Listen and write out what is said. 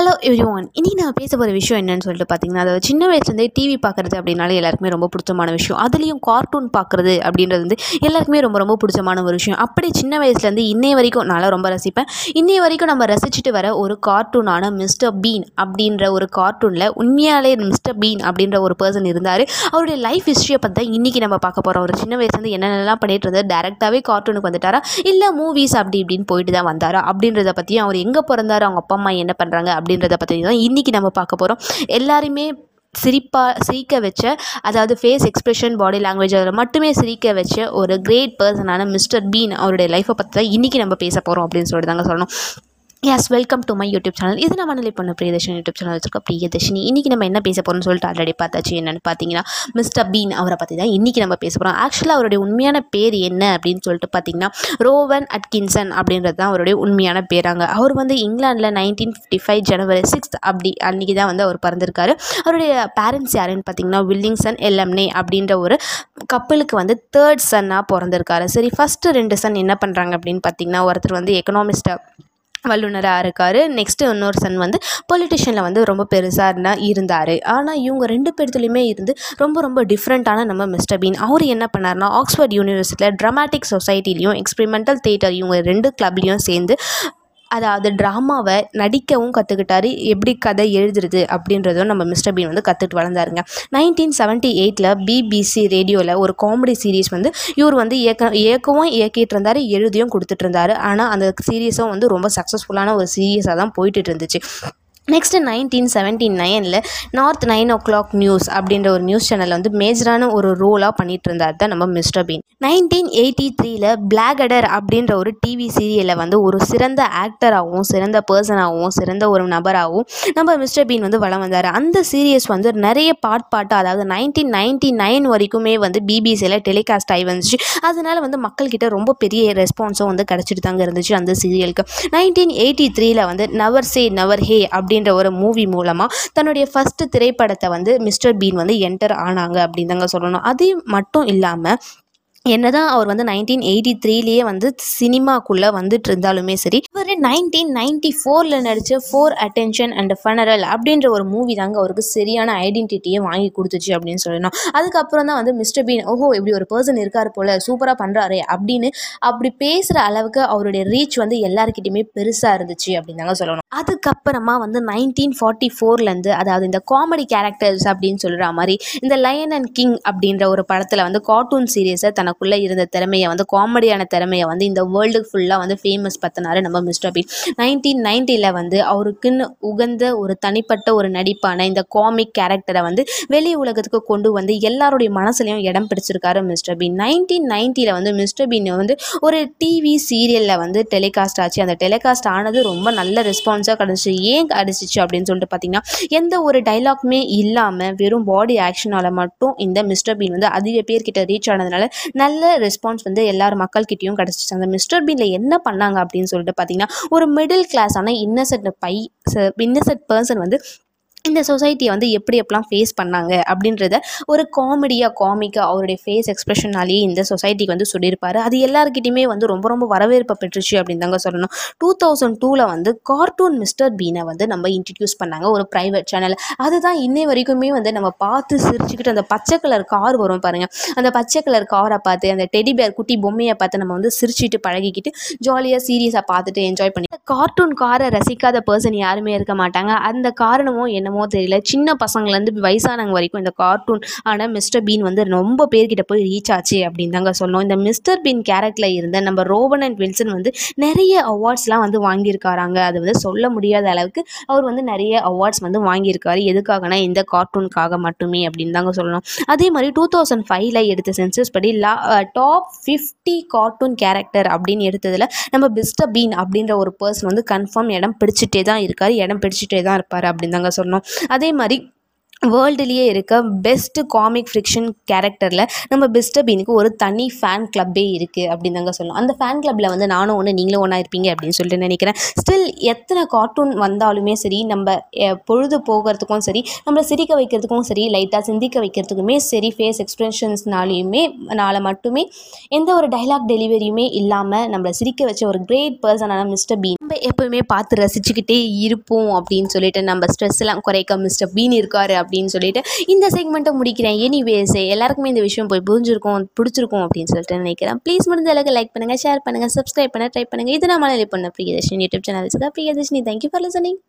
Hello every one இன்றைக்கி நான் பேச போகிற விஷயம் என்னன்னு சொல்லிட்டு பார்த்தீங்கன்னா அதாவது சின்ன வயசுலேருந்தே டிவி பார்க்குறது அப்படின்னாலே எல்லாருக்குமே ரொம்ப பிடிச்சமான விஷயம். அதுலேயும் கார்ட்டூன் பார்க்குறது அப்படின்றது வந்து எல்லாருக்குமே ரொம்ப ரொம்ப பிடிச்சமான ஒரு விஷயம். அப்படி சின்ன வயசுலேருந்து இன்னைய வரைக்கும் நான்லாம் ரொம்ப ரசிப்பேன். இன்னைய வரைக்கும் நம்ம ரசிச்சுட்டு வர ஒரு கார்ட்டூனான மிஸ்டர் பீன் அப்படின்ற ஒரு கார்ட்டூனில் உண்மையாலே மிஸ்டர் பீன் அப்படின்ற ஒரு பர்சன் இருந்தார். அவருடைய லைஃப் ஹிஸ்ட்ரியை பற்றி தான் இன்றைக்கி நம்ம பார்க்க போகிறோம் ஒரு சின்ன வயசுலேருந்து என்னென்னலாம் பண்ணிட்டு இருந்தார் டேரெக்டாகவே கார்ட்டூனுக்கு வந்துட்டாரா? இல்லை மூவிஸ் அப்படி இப்படின்னு போயிட்டு தான் வந்தாரா? அப்படின்றத பற்றியும் அவர் எங்கே பிறந்தார்? அவங்க அப்பா அம்மா என்ன பண்ணுறாங்க அப்படின்றத பற்றி தான் இன்றைக்கி நம்ம பார்க்க போகிறோம் எல்லாருமே சிரிப்பாக சிரிக்க வச்ச அதாவது ஃபேஸ் எக்ஸ்ப்ரெஷன் பாடி லாங்குவேஜ் அதில் மட்டுமே சிரிக்க வச்ச ஒரு கிரேட் பர்சனான மிஸ்டர் பீன் அவருடைய லைஃப்பை பற்றி தான் இன்றைக்கி நம்ம பேச போகிறோம் அப்படின்னு சொல்லிட்டு தாங்க சொல்லணும். Yes welcome to my YouTube channel இது நம்ம நிலை பண்ண பிரியதர்ஷினி யூடியூப் சேனல் வச்சிருக்கோம். பிரியதர்ஷினி இன்றைக்கி நம்ம என்ன பேச போகிறோம்னு சொல்லிட்டு ஆல்ரெடி பார்த்தாச்சு. என்னென்னு பார்த்தீங்கன்னா மிஸ்டர் பீன் அவரை பற்றி தான் இன்றைக்கி நம்ம பேச போகிறோம் ஆக்சுவலாக அவருடைய உண்மையான பேர் என்ன அப்படின்னு சொல்லிட்டு பார்த்தீங்கன்னா ரோவன் அட்கின்சன் அப்படின்றது தான் அவருடைய உண்மையான பேராங்க அவர் வந்து இங்கிலாந்தில் நைன்டீன் ஃபிஃப்டி ஃபைவ் ஜனவரி சிக்ஸ்த் அப்படி அன்றைக்கி தான் வந்து அவர் பிறந்திருக்காரு. அவருடைய பேரண்ட்ஸ் யாருன்னு பார்த்தீங்கன்னா வில்லிங்சன் எல்எம்னே அப்படின்ற ஒரு கப்பலுக்கு வந்து தேர்ட் சன்னாக பிறந்திருக்காரு. சரி ஃபஸ்ட்டு ரெண்டு சன் என்ன பண்ணுறாங்க அப்படின்னு பார்த்தீங்கன்னா ஒருத்தர் வந்து எக்கனாமிஸ்ட்டாக வல்லுநராக இருக்கார். நெக்ஸ்ட்டு இன்னொரு சன் வந்து பொலிட்டிஷியனில் வந்து ரொம்ப பெருசாக இருந்தால் இருந்தார். ஆனால் இவங்க ரெண்டு பேர்த்துலையுமே இருந்து ரொம்ப ரொம்ப டிஃப்ரெண்ட்டான நம்ம மிஸ்டர் பீன். அவர் என்ன பண்ணார்னா ஆக்ஸ்ஃபோர்ட் யூனிவர்சிட்டியில் ட்ராமாட்டிக் சொசைட்டிலையும் எக்ஸ்பெரிமெண்டல் தேட்டர் இவங்க ரெண்டு கிளப்லேயும் சேர்ந்து அதாவது ட்ராமாவை நடிக்கவும் கற்றுக்கிட்டாரு எப்படி கதை எழுதுறது அப்படின்றதும் நம்ம மிஸ்டர் பீன் வந்து கற்றுட்டு வளர்ந்தாருங்க. நைன்டீன் செவன்ட்டி எயிட்டில் பிபிசி ரேடியோவில் ஒரு காமெடி சீரீஸ் வந்து இவர் வந்து இயக்க இயக்கவும் இயக்கிட்டு இருந்தார் எழுதியும் கொடுத்துட்டு இருந்தார் ஆனால் அந்த சீரீஸும் வந்து ரொம்ப சக்ஸஸ்ஃபுல்லான ஒரு சீரியஸாக தான் போயிட்டு இருந்துச்சு. நெக்ஸ்ட்டு நைன்டீன் செவன்ட்டி நைனில் not the nine o'clock news அப்படின்ற ஒரு நியூஸ் சேனலில் வந்து மேஜரான ஒரு ரோலாக பண்ணிட்டு இருந்தார் தான் நம்ம மிஸ்டர் பீன். நைன்டீன் எயிட்டி த்ரீல பிளாகடர் அப்படின்ற ஒரு டிவி சீரியலில் வந்து ஒரு சிறந்த ஆக்டராகவும் சிறந்த பர்சனாகவும் சிறந்த ஒரு நபராகவும் நம்ம மிஸ்டர் பீன் வந்து வளம் வந்தார். அந்த சீரியஸ் வந்து நிறைய பாட் பாட்டாக அதாவது நைன்டீன் நைன்ட்டி நைன் வரைக்குமே வந்து பிபிசியில் டெலிகாஸ்ட் ஆகி வந்துச்சு. அதனால வந்து மக்கள்கிட்ட ரொம்ப பெரிய ரெஸ்பான்ஸும் வந்து கிடச்சிட்டு தாங்க இருந்துச்சு அந்த சீரியலுக்கு நைன்டீன் எயிட்டி த்ரீல வந்து நவர் சே நவர் ஹே அப்படின்ற ஒரு மூவி மூலமாக தன்னுடைய ஃபஸ்ட்டு திரைப்படத்தை வந்து மிஸ்டர் பீன் வந்து என்டர் ஆனாங்க அப்படின்னு தாங்க சொல்லணும். அது மட்டும் இல்லாமல் என்னதான் அவர் வந்து நைன்டீன் எயிட்டி த்ரீலேயே வந்து சினிமாக்குள்ளே வந்துட்டு இருந்தாலுமே சரி இவர் நைன்டீன் நைன்டி ஃபோரில் நடித்த ஃபோர் அட்டென்ஷன் அண்ட் ஃபனரல் அப்படின்ற ஒரு மூவி தாங்க அவருக்கு சரியான ஐடென்டிட்டியை வாங்கி கொடுத்துச்சு அப்படின்னு சொல்லணும். அதுக்கப்புறம் தான் வந்து மிஸ்டர் பீன் ஓஹோ இப்படி ஒரு பர்சன் இருக்கார் போல் சூப்பராக பண்ணுறாரே அப்படின்னு அப்படி பேசுகிற அளவுக்கு அவருடைய ரீச் வந்து எல்லாருக்கிட்டையுமே பெருசாக இருந்துச்சு அப்படின்னு தாங்க சொல்லணும். அதுக்கப்புறமா வந்து நைன்டீன் ஃபார்ட்டி ஃபோர்லேருந்து அதாவது இந்த காமெடி கேரக்டர்ஸ் அப்படின்னு சொல்கிற மாதிரி இந்த லயன் அண்ட் கிங் அப்படின்ற ஒரு படத்தில் வந்து கார்ட்டூன் சீரியஸை தனக்குள்ளே இருந்த திறமையை வந்து காமெடியான திறமையை வந்து இந்த வேர்ல்டு ஃபுல்லாக வந்து ஃபேமஸ் பற்றினாரு நம்ம மிஸ்டர் பீன் நைன்டீன் நைன்ட்டியில் வந்து அவருக்குன்னு உகந்த ஒரு தனிப்பட்ட ஒரு நடிப்பான இந்த காமிக் கேரக்டரை வந்து வெளி உலகத்துக்கு கொண்டு வந்து எல்லாருடைய மனசுலையும் இடம் பிடிச்சிருக்காரு மிஸ்டர் பீன் நைன்டீன் நைன்ட்டியில் வந்து மிஸ்டர் பீன் வந்து ஒரு டிவி சீரியலில் வந்து டெலிகாஸ்ட் ஆச்சு. அந்த டெலிகாஸ்ட் ஆனது ரொம்ப நல்ல ரெஸ்பான்ஸாக கிடச்சிச்சு ஏன் அடிச்சிச்சு அப்படின்னு சொல்லிட்டு பார்த்தீங்கன்னா எந்த ஒரு டைலாக்குமே இல்லாமல் வெறும் பாடி ஆக்ஷனால் மட்டும் இந்த மிஸ்டர் பீன் வந்து அதிக பேர்கிட்ட ரீச் ஆனதுனால நல்ல ரெஸ்பான்ஸ் வந்து எல்லார் மக்கள்கிட்டையும் கிடச்சிச்சு. அந்த மிஸ்டர் பீனில் என்ன பண்ணாங்க அப்படின்னு சொல்லிட்டு பார்த்தீங்கன்னா ஒரு மிடில் கிளாஸான இன்னசென்ட் பை இன்னசென்ட் பர்சன் வந்து இந்த சொசைட்டியை வந்து எப்படி எப்படிலாம் ஃபேஸ் பண்ணாங்க அப்படின்றத ஒரு காமெடியாக காமிக்காக அவருடைய ஃபேஸ் எக்ஸ்ப்ரெஷனாலேயே இந்த சொசைட்டிக்கு வந்து சொல்லியிருப்பார். அது எல்லாருக்கிட்டையுமே வந்து ரொம்ப ரொம்ப வரவேற்பை பெற்றுச்சு அப்படின்னு தாங்க சொல்லணும். டூ தௌசண்ட் டூவில் வந்து கார்ட்டூன் மிஸ்டர் பீனை வந்து நம்ம இன்ட்ரடியூஸ் பண்ணாங்க ஒரு ப்ரைவேட் சேனல் அதுதான் இன்னை வரைக்குமே வந்து நம்ம பார்த்து சிரிச்சுக்கிட்டு அந்த பச்சை கலர் கார் வரும் பாருங்கள் அந்த பச்சை கலர் காரை பார்த்து அந்த டெடி பேர் குட்டி பொம்மையை பார்த்து நம்ம வந்து சிரிச்சிட்டு பழகிக்கிட்டு ஜாலியாக சீரியஸாக பார்த்துட்டு என்ஜாய் பண்ணி கார்ட்டூன் காரை ரசிக்காத பர்சன் யாருமே இருக்க மாட்டாங்க. அந்த காரணமும் என்ன என்னமோ தெரியல. சின்ன பசங்கள்லேருந்து வயசானவங்க வரைக்கும் இந்த கார்ட்டூன் ஆனால் மிஸ்டர் பீன் வந்து ரொம்ப பேர்கிட்ட போய் ரீச் ஆச்சு அப்படின்னு தாங்க சொன்னோம் இந்த மிஸ்டர் பீன் கேரக்டரில் இருந்த நம்ம ரோபன் அண்ட் வில்சன் வந்து நிறைய அவார்ட்ஸ்லாம் வந்து வாங்கியிருக்காராங்க. அது வந்து சொல்ல முடியாத அளவுக்கு அவர் வந்து நிறைய அவார்ட்ஸ் வந்து வாங்கியிருக்காரு. எதுக்காகனா இந்த கார்ட்டூனுக்காக மட்டுமே அப்படின்னு தாங்க சொல்லணும். அதே மாதிரி டூ தௌசண்ட் ஃபைவ்ல எடுத்த சென்சஸ் படி லா டாப் ஃபிஃப்டி கார்ட்டூன் கேரக்டர் அப்படின்னு எடுத்ததில் நம்ம மிஸ்டர் பீன் அப்படின்ற ஒரு பர்சன் வந்து கன்ஃபார்ம் இடம் பிடிச்சிட்டே தான் இருக்கார். இடம் பிடிச்சிட்டே தான் இருப்பார் அப்படின்னு தாங்க அதே மாதிரி வேர்ல்டுலேயே இருக்க பெஸ்ட்டு காமிக் ஃபிக்ஷன் கேரக்டரில் நம்ம மிஸ்டர் பீனுக்கு ஒரு தனி ஃபேன் கிளப்பே இருக்குது அப்படின்னு தாங்க சொல்லலாம் அந்த ஃபேன் கிளப்பில் வந்து நானும் ஒன்று நீங்களும் ஒன்றா இருப்பீங்க அப்படின்னு சொல்லிட்டு நினைக்கிறேன். ஸ்டில் எத்தனை கார்ட்டூன் வந்தாலுமே சரி நம்ம பொழுது போகிறதுக்கும் சரி நம்மளை சிரிக்க வைக்கிறதுக்கும் சரி லைட்டாக சிந்திக்க வைக்கிறதுக்குமே சரி ஃபேஸ் எக்ஸ்பிரஷன்ஸ்னாலையுமே நாளை மட்டுமே எந்த ஒரு டைலாக் டெலிவரியுமே இல்லாமல் நம்மளை சிரிக்க வச்ச ஒரு கிரேட் பர்சனான மிஸ்டர் பீன் நம்ம எப்போவுமே பார்த்து ரசிச்சுக்கிட்டே இருப்போம் அப்படின்னு சொல்லிட்டு நம்ம ஸ்ட்ரெஸ்லாம் குறைக்க மிஸ்டர் பீன் இருக்காரு அப்படின்னு சொல்லிட்டு இந்த செக்மெண்ட்டை முடிக்கிறேன். எனிவேஸ் எல்லாருக்குமே இந்த விஷயம் போய் புரிஞ்சிருக்கும் பிடிச்சிருக்கும் அப்படின்னு சொல்லிட்டு நினைக்கிறேன். ப்ளீஸ் முடிஞ்ச அளவுக்கு லைக் பண்ணுங்கள் ஷேர் பண்ணுங்கள் சப்ஸ்கிரைப் பண்ண ட்ரை பண்ணுங்கள் இது நான் மலையாளி பண்ண Priyadarshini YouTube channel Priyadarshini. Thank you for listening